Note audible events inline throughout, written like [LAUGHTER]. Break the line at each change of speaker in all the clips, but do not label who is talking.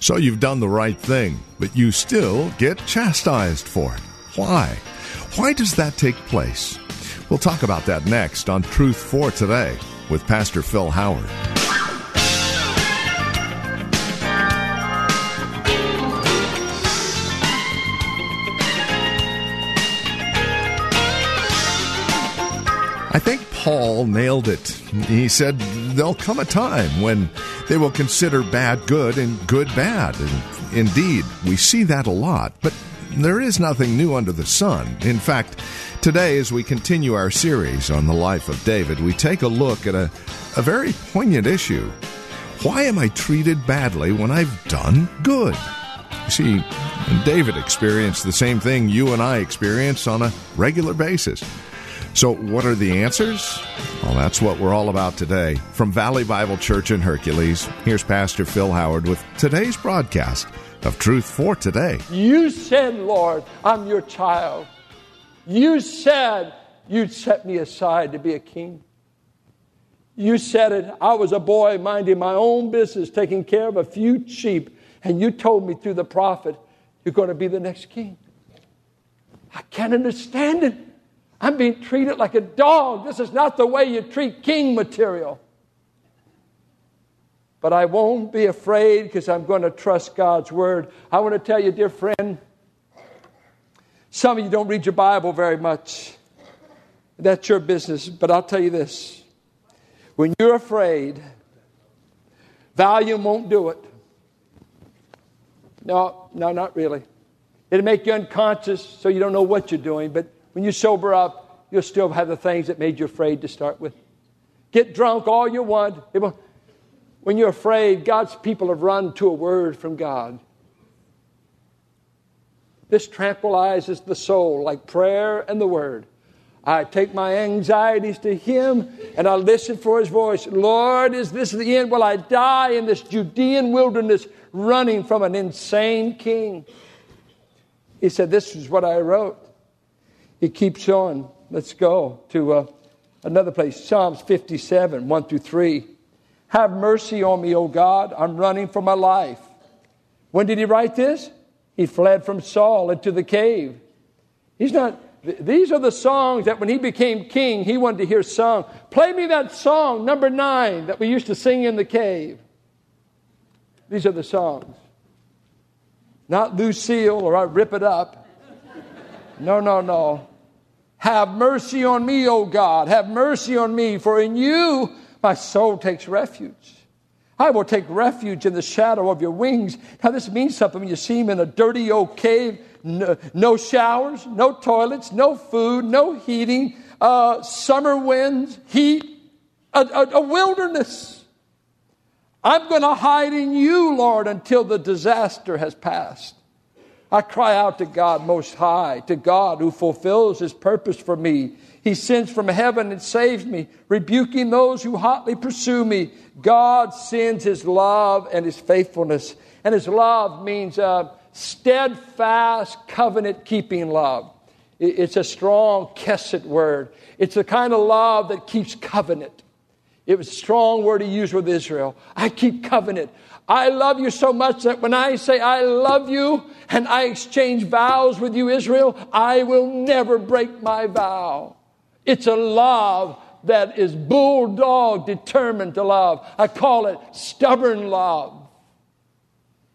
So you've done the right thing, but you still get chastised for it. Why? Why does that take place? We'll talk about that next on Truth for Today with Pastor Phil Howard. I think Paul nailed it. He said, There'll come a time when they will consider bad good and good bad. And indeed, we see that a lot, but there is nothing new under the sun. In fact, today, as we continue our series on the life of David, we take a look at a, a very poignant issue. Why am I treated badly when I've done good? You see, David experienced the same thing you and I experience on a regular basis. So, what are the answers? Well, that's what we're all about today. From Valley Bible Church in Hercules, here's Pastor Phil Howard with today's broadcast of Truth for Today.
You said, Lord, I'm your child. You said you'd set me aside to be a king. You said it. I was a boy minding my own business, taking care of a few sheep, and you told me through the prophet, you're going to be the next king. I can't understand it. I'm being treated like a dog. This is not the way you treat king material. But I won't be afraid because I'm going to trust God's word. I want to tell you, dear friend, some of you don't read your Bible very much. That's your business. But I'll tell you this when you're afraid, Valium won't do it. No, no, not really. It'll make you unconscious so you don't know what you're doing, but when you sober up, you'll still have the things that made you afraid to start with. Get drunk all you want. When you're afraid, God's people have run to a word from God. This tranquilizes the soul like prayer and the word. I take my anxieties to Him and I listen for His voice. Lord, is this the end? Will I die in this Judean wilderness running from an insane king? He said, This is what I wrote. He keeps on. Let's go to uh, another place Psalms 57, 1 through 3. Have mercy on me, O God. I'm running for my life. When did he write this? He fled from Saul into the cave. He's not, these are the songs that when he became king, he wanted to hear sung. Play me that song, number nine, that we used to sing in the cave. These are the songs. Not Lucille or I rip it up. No, no, no. Have mercy on me, O God. Have mercy on me, for in you my soul takes refuge. I will take refuge in the shadow of your wings. Now, this means something when you see him in a dirty old cave, no, no showers, no toilets, no food, no heating, uh, summer winds, heat, a, a, a wilderness. I'm going to hide in you, Lord, until the disaster has passed. I cry out to God Most High, to God who fulfills His purpose for me. He sends from heaven and saves me, rebuking those who hotly pursue me. God sends His love and His faithfulness. And His love means uh, steadfast, covenant keeping love. It's a strong kesed word. It's the kind of love that keeps covenant. It was a strong word he used with Israel. I keep covenant. I love you so much that when I say I love you and I exchange vows with you, Israel, I will never break my vow. It's a love that is bulldog determined to love. I call it stubborn love.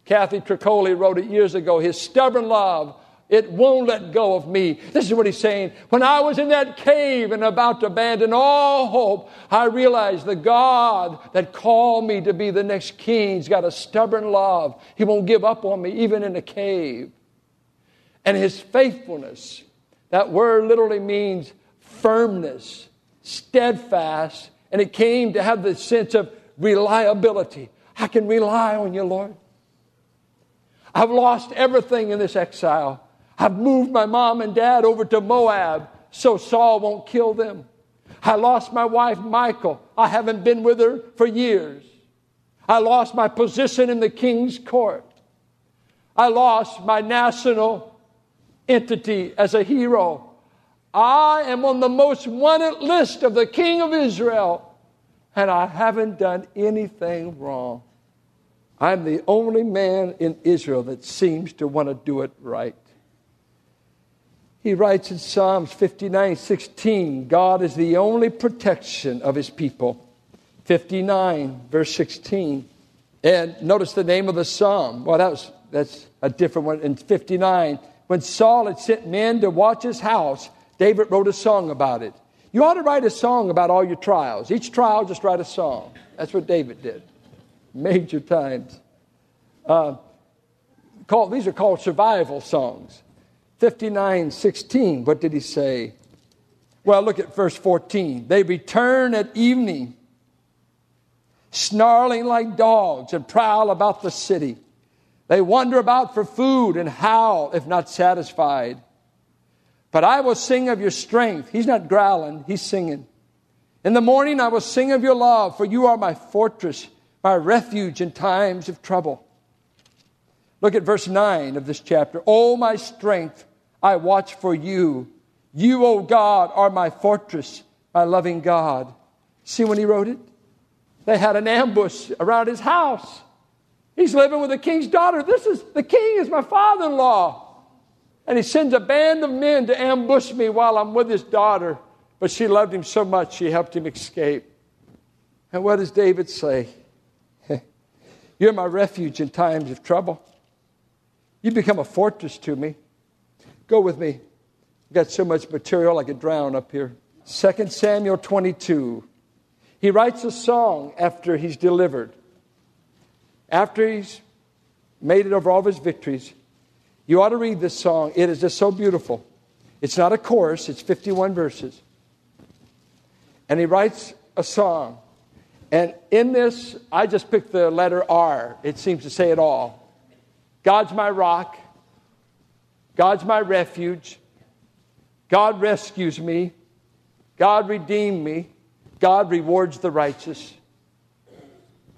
Kathy Troccoli wrote it years ago. His stubborn love it won't let go of me. This is what he's saying. When I was in that cave and about to abandon all hope, I realized the God that called me to be the next king's got a stubborn love. He won't give up on me, even in a cave. And his faithfulness, that word literally means firmness, steadfast, and it came to have the sense of reliability. I can rely on you, Lord. I've lost everything in this exile. I've moved my mom and dad over to Moab so Saul won't kill them. I lost my wife, Michal. I haven't been with her for years. I lost my position in the king's court. I lost my national entity as a hero. I am on the most wanted list of the king of Israel, and I haven't done anything wrong. I'm the only man in Israel that seems to want to do it right. He writes in Psalms 59 16, God is the only protection of his people. 59, verse 16. And notice the name of the psalm. Well, that was, that's a different one. In 59, when Saul had sent men to watch his house, David wrote a song about it. You ought to write a song about all your trials. Each trial, just write a song. That's what David did. Major times. Uh, called, these are called survival songs. 59 16, what did he say? Well, look at verse 14. They return at evening snarling like dogs, and prowl about the city. They wander about for food and howl if not satisfied. But I will sing of your strength. He's not growling, he's singing. In the morning I will sing of your love, for you are my fortress, my refuge in times of trouble. Look at verse 9 of this chapter. Oh, my strength, I watch for you. You, O God, are my fortress, my loving God. See when he wrote it? They had an ambush around his house. He's living with the king's daughter. This is the king is my father-in-law. And he sends a band of men to ambush me while I'm with his daughter. But she loved him so much she helped him escape. And what does David say? [LAUGHS] You're my refuge in times of trouble. You become a fortress to me. Go with me. I've got so much material I could drown up here. 2 Samuel 22. He writes a song after he's delivered. After he's made it over all of his victories, you ought to read this song. It is just so beautiful. It's not a chorus, it's 51 verses. And he writes a song. And in this, I just picked the letter R. It seems to say it all. God's my rock. God's my refuge. God rescues me. God redeemed me. God rewards the righteous.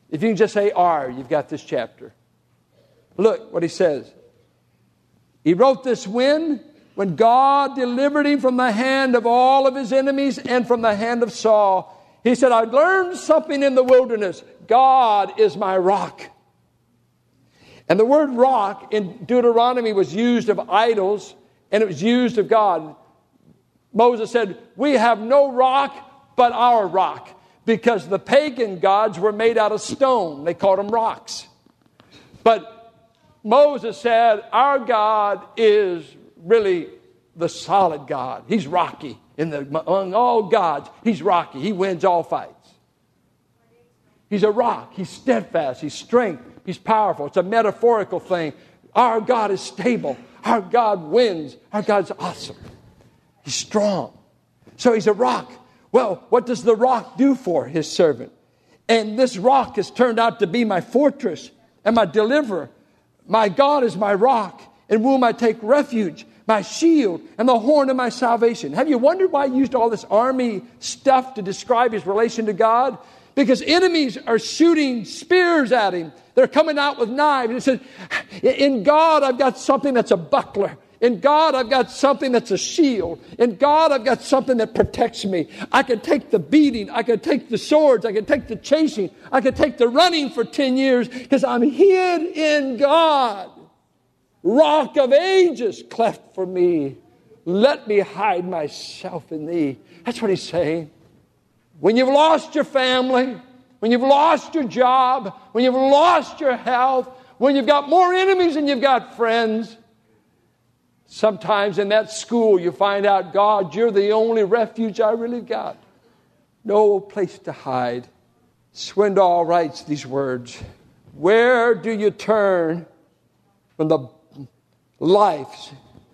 If you can just say R, you've got this chapter. Look what he says. He wrote this when? When God delivered him from the hand of all of his enemies and from the hand of Saul. He said, I learned something in the wilderness. God is my rock. And the word rock in Deuteronomy was used of idols and it was used of God. Moses said, We have no rock but our rock, because the pagan gods were made out of stone. They called them rocks. But Moses said, Our God is really the solid God. He's rocky. In the, among all gods, he's rocky. He wins all fights. He's a rock. He's steadfast. He's strength. He's powerful. It's a metaphorical thing. Our God is stable. Our God wins. Our God's awesome. He's strong. So he's a rock. Well, what does the rock do for his servant? And this rock has turned out to be my fortress and my deliverer. My God is my rock, in whom I take refuge, my shield, and the horn of my salvation. Have you wondered why he used all this army stuff to describe his relation to God? Because enemies are shooting spears at him. They're coming out with knives. He said, In God, I've got something that's a buckler. In God, I've got something that's a shield. In God, I've got something that protects me. I can take the beating. I can take the swords. I can take the chasing. I can take the running for 10 years because I'm hid in God. Rock of ages, cleft for me. Let me hide myself in thee. That's what he's saying. When you've lost your family, when you've lost your job, when you've lost your health, when you've got more enemies than you've got friends, Sometimes in that school, you find out, God, you're the only refuge I really got. No place to hide. Swindoll writes these words Where do you turn when the life,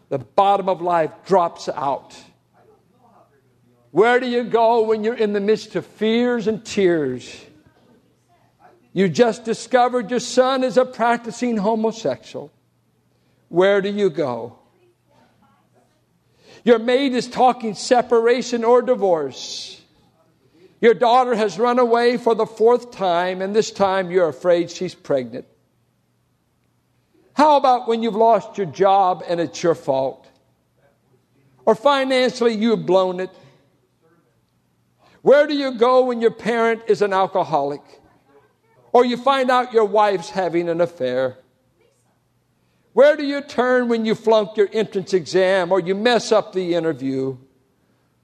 the bottom of life, drops out? Where do you go when you're in the midst of fears and tears? You just discovered your son is a practicing homosexual. Where do you go? Your maid is talking separation or divorce. Your daughter has run away for the fourth time, and this time you're afraid she's pregnant. How about when you've lost your job and it's your fault? Or financially you've blown it? Where do you go when your parent is an alcoholic? or you find out your wife's having an affair? Where do you turn when you flunk your entrance exam or you mess up the interview?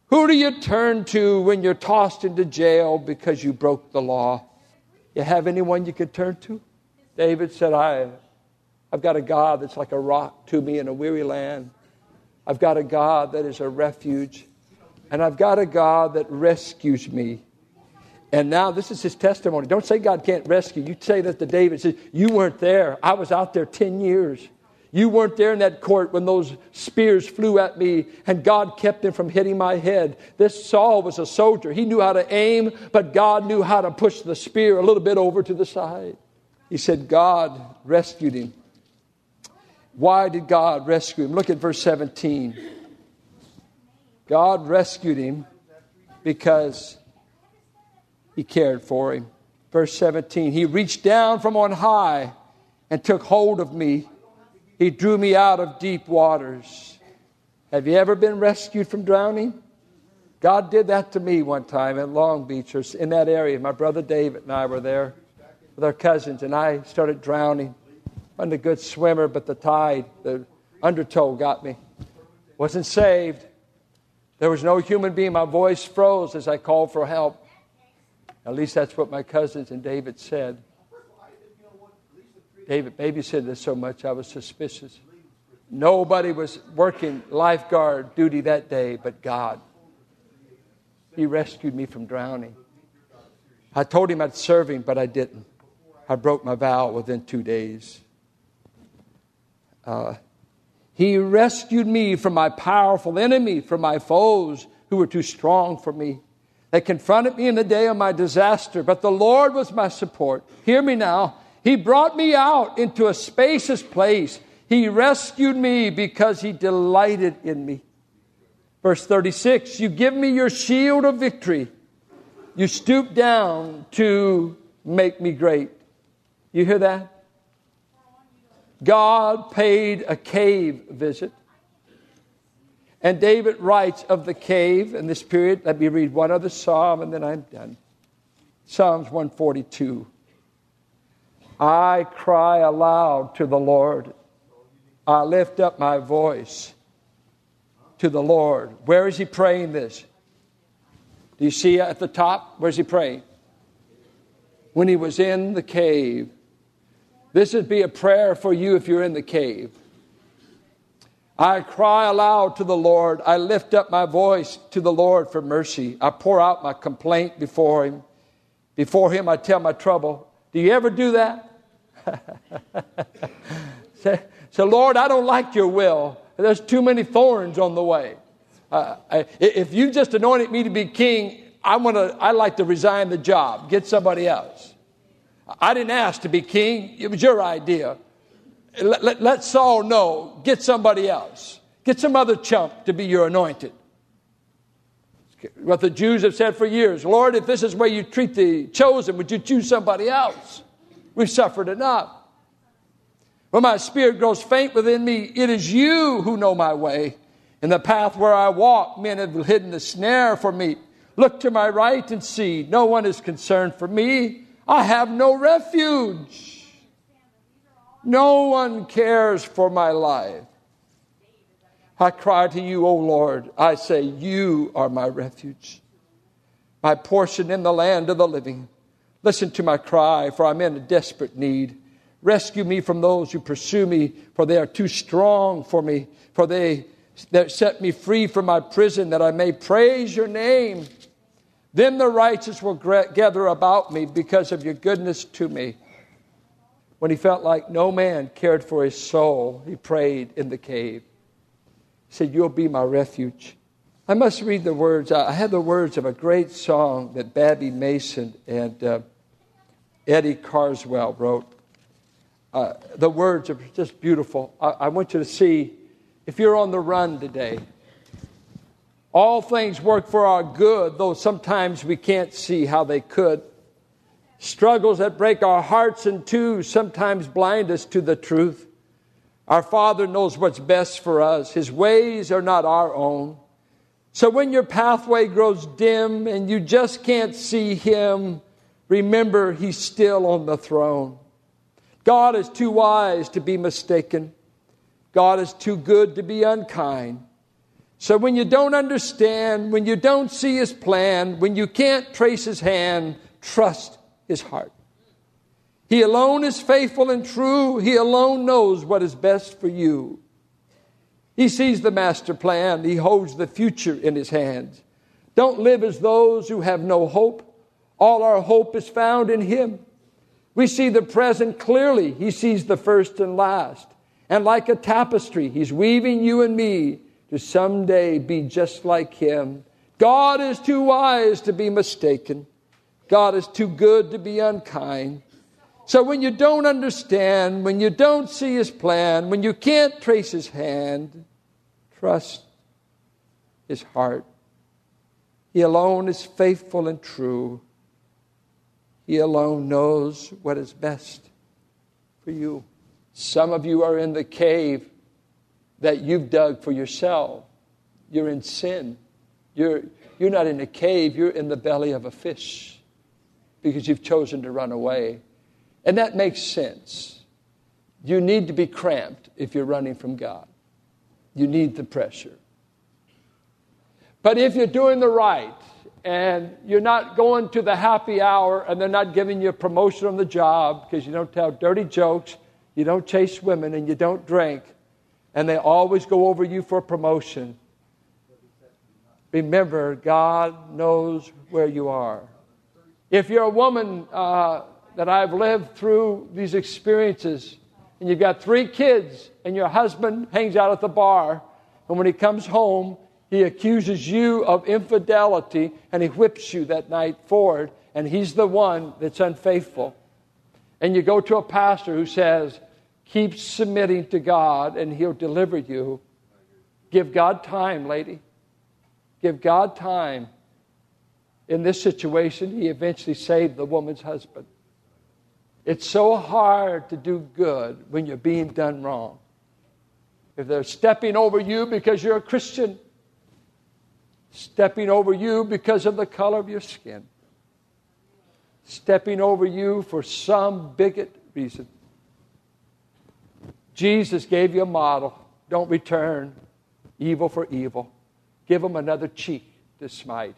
Who do you turn to when you're tossed into jail because you broke the law? You have anyone you could turn to? David said, I, I've got a God that's like a rock to me in a weary land. I've got a God that is a refuge. And I've got a God that rescues me. And now this is his testimony. Don't say God can't rescue. You say that to David. Says, you weren't there. I was out there 10 years. You weren't there in that court when those spears flew at me and God kept them from hitting my head. This Saul was a soldier. He knew how to aim, but God knew how to push the spear a little bit over to the side. He said, God rescued him. Why did God rescue him? Look at verse 17. God rescued him because he cared for him. Verse 17, he reached down from on high and took hold of me. He drew me out of deep waters. Have you ever been rescued from drowning? God did that to me one time at Long Beach or in that area. My brother David and I were there with our cousins, and I started drowning. Wasn't a good swimmer, but the tide, the undertow got me. Wasn't saved. There was no human being. My voice froze as I called for help. At least that's what my cousins and David said. David babysitted us so much I was suspicious. Nobody was working lifeguard duty that day but God. He rescued me from drowning. I told him I'd serve him, but I didn't. I broke my vow within two days. Uh, he rescued me from my powerful enemy, from my foes who were too strong for me. They confronted me in the day of my disaster, but the Lord was my support. Hear me now. He brought me out into a spacious place. He rescued me because he delighted in me. Verse 36 You give me your shield of victory. You stoop down to make me great. You hear that? God paid a cave visit. And David writes of the cave in this period. Let me read one other psalm and then I'm done. Psalms 142. I cry aloud to the Lord. I lift up my voice to the Lord. Where is he praying this? Do you see at the top? Where's he praying? When he was in the cave. This would be a prayer for you if you're in the cave. I cry aloud to the Lord. I lift up my voice to the Lord for mercy. I pour out my complaint before him. Before him, I tell my trouble. Do you ever do that? [LAUGHS] say, say, Lord, I don't like your will. There's too many thorns on the way. Uh, if you just anointed me to be king, I want to. I like to resign the job, get somebody else. I didn't ask to be king; it was your idea. Let, let, let Saul know. Get somebody else. Get some other chump to be your anointed. What the Jews have said for years Lord, if this is where you treat the chosen, would you choose somebody else? We've suffered enough. When my spirit grows faint within me, it is you who know my way. In the path where I walk, men have hidden a snare for me. Look to my right and see. No one is concerned for me. I have no refuge. No one cares for my life. I cry to you, O Lord. I say, You are my refuge, my portion in the land of the living. Listen to my cry, for I'm in a desperate need. Rescue me from those who pursue me, for they are too strong for me. For they that set me free from my prison, that I may praise your name. Then the righteous will gather about me because of your goodness to me. When he felt like no man cared for his soul, he prayed in the cave. He said, You'll be my refuge. I must read the words. I had the words of a great song that Babbie Mason and uh, Eddie Carswell wrote. Uh, the words are just beautiful. I, I want you to see if you're on the run today. All things work for our good, though sometimes we can't see how they could. Struggles that break our hearts in two sometimes blind us to the truth. Our Father knows what's best for us. His ways are not our own. So when your pathway grows dim and you just can't see Him, remember He's still on the throne. God is too wise to be mistaken. God is too good to be unkind. So when you don't understand, when you don't see His plan, when you can't trace His hand, trust His heart. He alone is faithful and true. He alone knows what is best for you. He sees the master plan. He holds the future in his hands. Don't live as those who have no hope. All our hope is found in him. We see the present clearly. He sees the first and last. And like a tapestry, he's weaving you and me to someday be just like him. God is too wise to be mistaken. God is too good to be unkind. So when you don't understand, when you don't see his plan, when you can't trace his hand, trust his heart. He alone is faithful and true. He alone knows what is best for you. Some of you are in the cave that you've dug for yourself. You're in sin. You're, you're not in a cave, you're in the belly of a fish because you've chosen to run away. And that makes sense. You need to be cramped if you're running from God, you need the pressure. But if you're doing the right and you're not going to the happy hour and they're not giving you a promotion on the job because you don't tell dirty jokes, you don't chase women, and you don't drink, and they always go over you for promotion, remember, God knows where you are. If you're a woman, uh, that I've lived through these experiences, and you've got three kids, and your husband hangs out at the bar, and when he comes home, he accuses you of infidelity and he whips you that night forward, and he's the one that's unfaithful. And you go to a pastor who says, Keep submitting to God and he'll deliver you. Give God time, lady. Give God time. In this situation, he eventually saved the woman's husband. It's so hard to do good when you're being done wrong. If they're stepping over you because you're a Christian, stepping over you because of the color of your skin, stepping over you for some bigot reason. Jesus gave you a model. Don't return evil for evil. Give them another cheek to smite.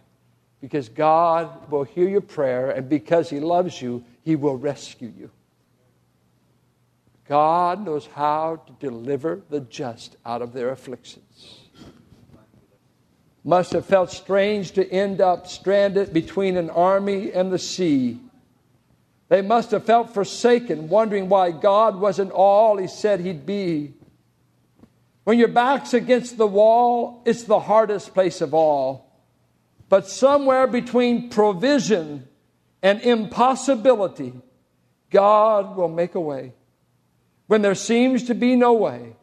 Because God will hear your prayer, and because He loves you, he will rescue you. God knows how to deliver the just out of their afflictions. Must have felt strange to end up stranded between an army and the sea. They must have felt forsaken, wondering why God wasn't all He said He'd be. When your back's against the wall, it's the hardest place of all. But somewhere between provision and impossibility, God will make a way. When there seems to be no way,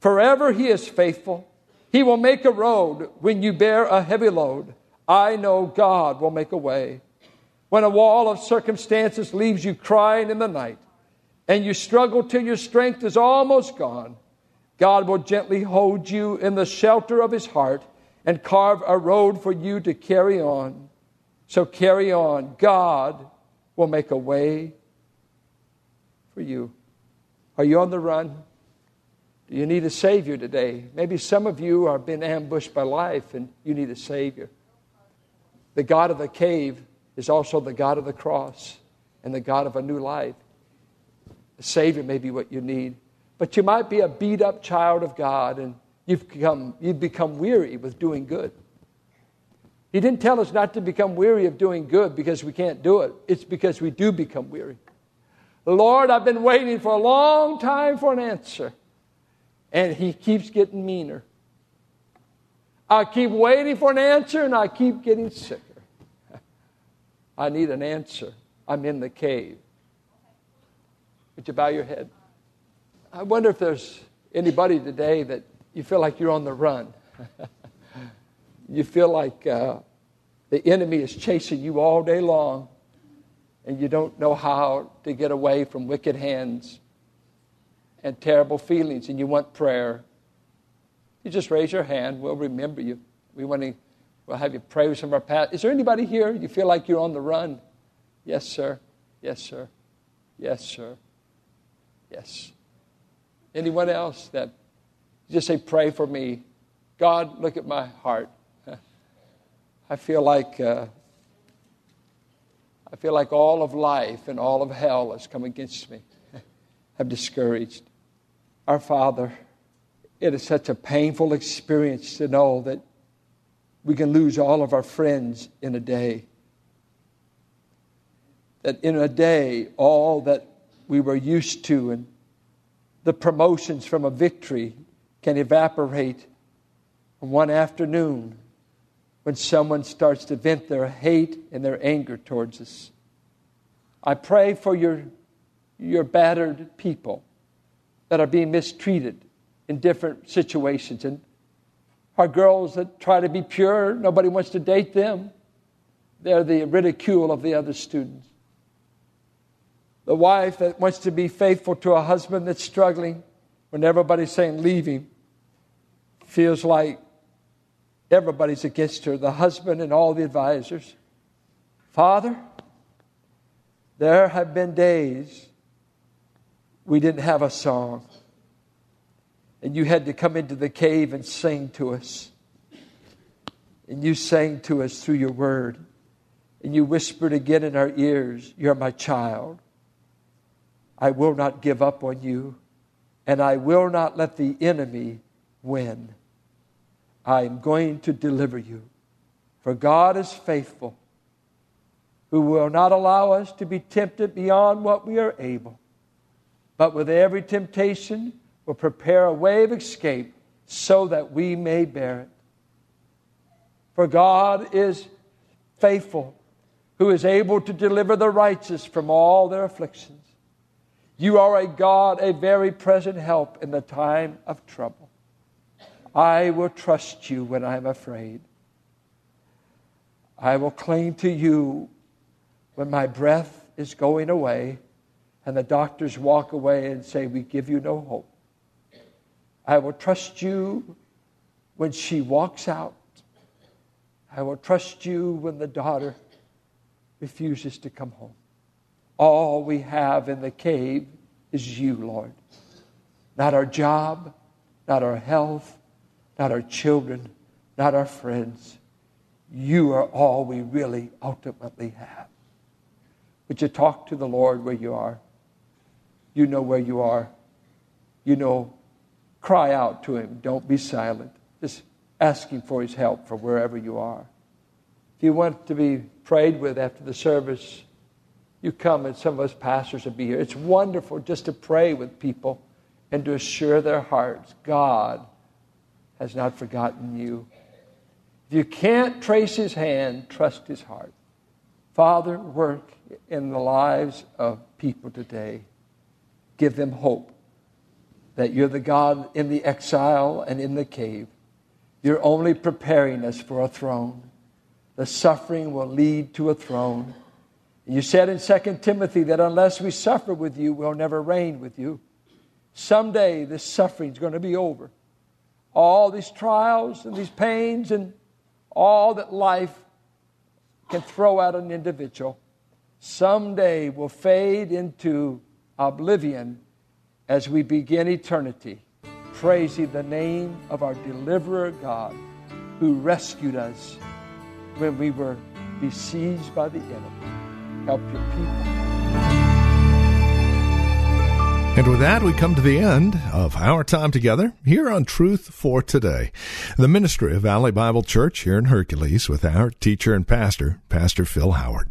forever He is faithful. He will make a road when you bear a heavy load. I know God will make a way. When a wall of circumstances leaves you crying in the night and you struggle till your strength is almost gone, God will gently hold you in the shelter of His heart and carve a road for you to carry on. So carry on. God will make a way for you. Are you on the run? Do you need a Savior today? Maybe some of you are being ambushed by life and you need a Savior. The God of the cave is also the God of the cross and the God of a new life. A Savior may be what you need. But you might be a beat up child of God and you've become, you've become weary with doing good. He didn't tell us not to become weary of doing good because we can't do it. It's because we do become weary. Lord, I've been waiting for a long time for an answer. And he keeps getting meaner. I keep waiting for an answer and I keep getting sicker. I need an answer. I'm in the cave. Would you bow your head? I wonder if there's anybody today that you feel like you're on the run. [LAUGHS] you feel like uh, the enemy is chasing you all day long and you don't know how to get away from wicked hands and terrible feelings and you want prayer. You just raise your hand, we'll remember you. We want to we'll have you pray with some of our past. Is there anybody here you feel like you're on the run? Yes, sir. Yes, sir. Yes, sir. Yes. Anyone else that just say, pray for me? God, look at my heart. [LAUGHS] I feel like uh, I feel like all of life and all of hell has come against me. [LAUGHS] I'm discouraged. Our Father, it is such a painful experience to know that we can lose all of our friends in a day. That in a day, all that we were used to and the promotions from a victory can evaporate in one afternoon when someone starts to vent their hate and their anger towards us. I pray for your, your battered people that are being mistreated in different situations. And our girls that try to be pure, nobody wants to date them. They're the ridicule of the other students. The wife that wants to be faithful to a husband that's struggling when everybody's saying leave him feels like everybody's against her, the husband and all the advisors. Father, there have been days we didn't have a song. And you had to come into the cave and sing to us. And you sang to us through your word. And you whispered again in our ears, You're my child. I will not give up on you. And I will not let the enemy win. I am going to deliver you. For God is faithful, who will not allow us to be tempted beyond what we are able, but with every temptation will prepare a way of escape so that we may bear it. For God is faithful, who is able to deliver the righteous from all their afflictions. You are a God, a very present help in the time of trouble. I will trust you when I'm afraid. I will cling to you when my breath is going away and the doctors walk away and say, We give you no hope. I will trust you when she walks out. I will trust you when the daughter refuses to come home. All we have in the cave is you, Lord. Not our job, not our health, not our children, not our friends. You are all we really ultimately have. Would you talk to the Lord where you are? You know where you are. You know, cry out to Him. Don't be silent. Just asking for His help from wherever you are. If you want to be prayed with after the service, you come and some of us pastors will be here. It's wonderful just to pray with people and to assure their hearts God has not forgotten you. If you can't trace his hand, trust his heart. Father, work in the lives of people today. Give them hope that you're the God in the exile and in the cave. You're only preparing us for a throne. The suffering will lead to a throne. You said in 2 Timothy that unless we suffer with you, we'll never reign with you. Someday this suffering is going to be over all these trials and these pains and all that life can throw at an individual someday will fade into oblivion as we begin eternity, praising the name of our deliverer God who rescued us when we were besieged by the enemy. Help your people.
And with that, we come to the end of our time together here on Truth for Today, the ministry of Valley Bible Church here in Hercules with our teacher and pastor, Pastor Phil Howard.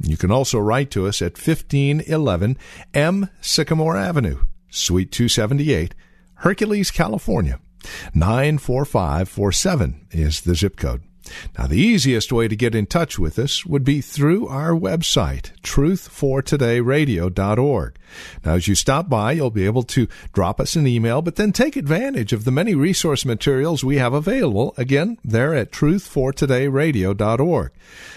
You can also write to us at 1511 M Sycamore Avenue, Suite 278, Hercules, California. 94547 is the zip code. Now, the easiest way to get in touch with us would be through our website, truthfortodayradio.org. Now, as you stop by, you'll be able to drop us an email, but then take advantage of the many resource materials we have available, again, there at truthfortodayradio.org.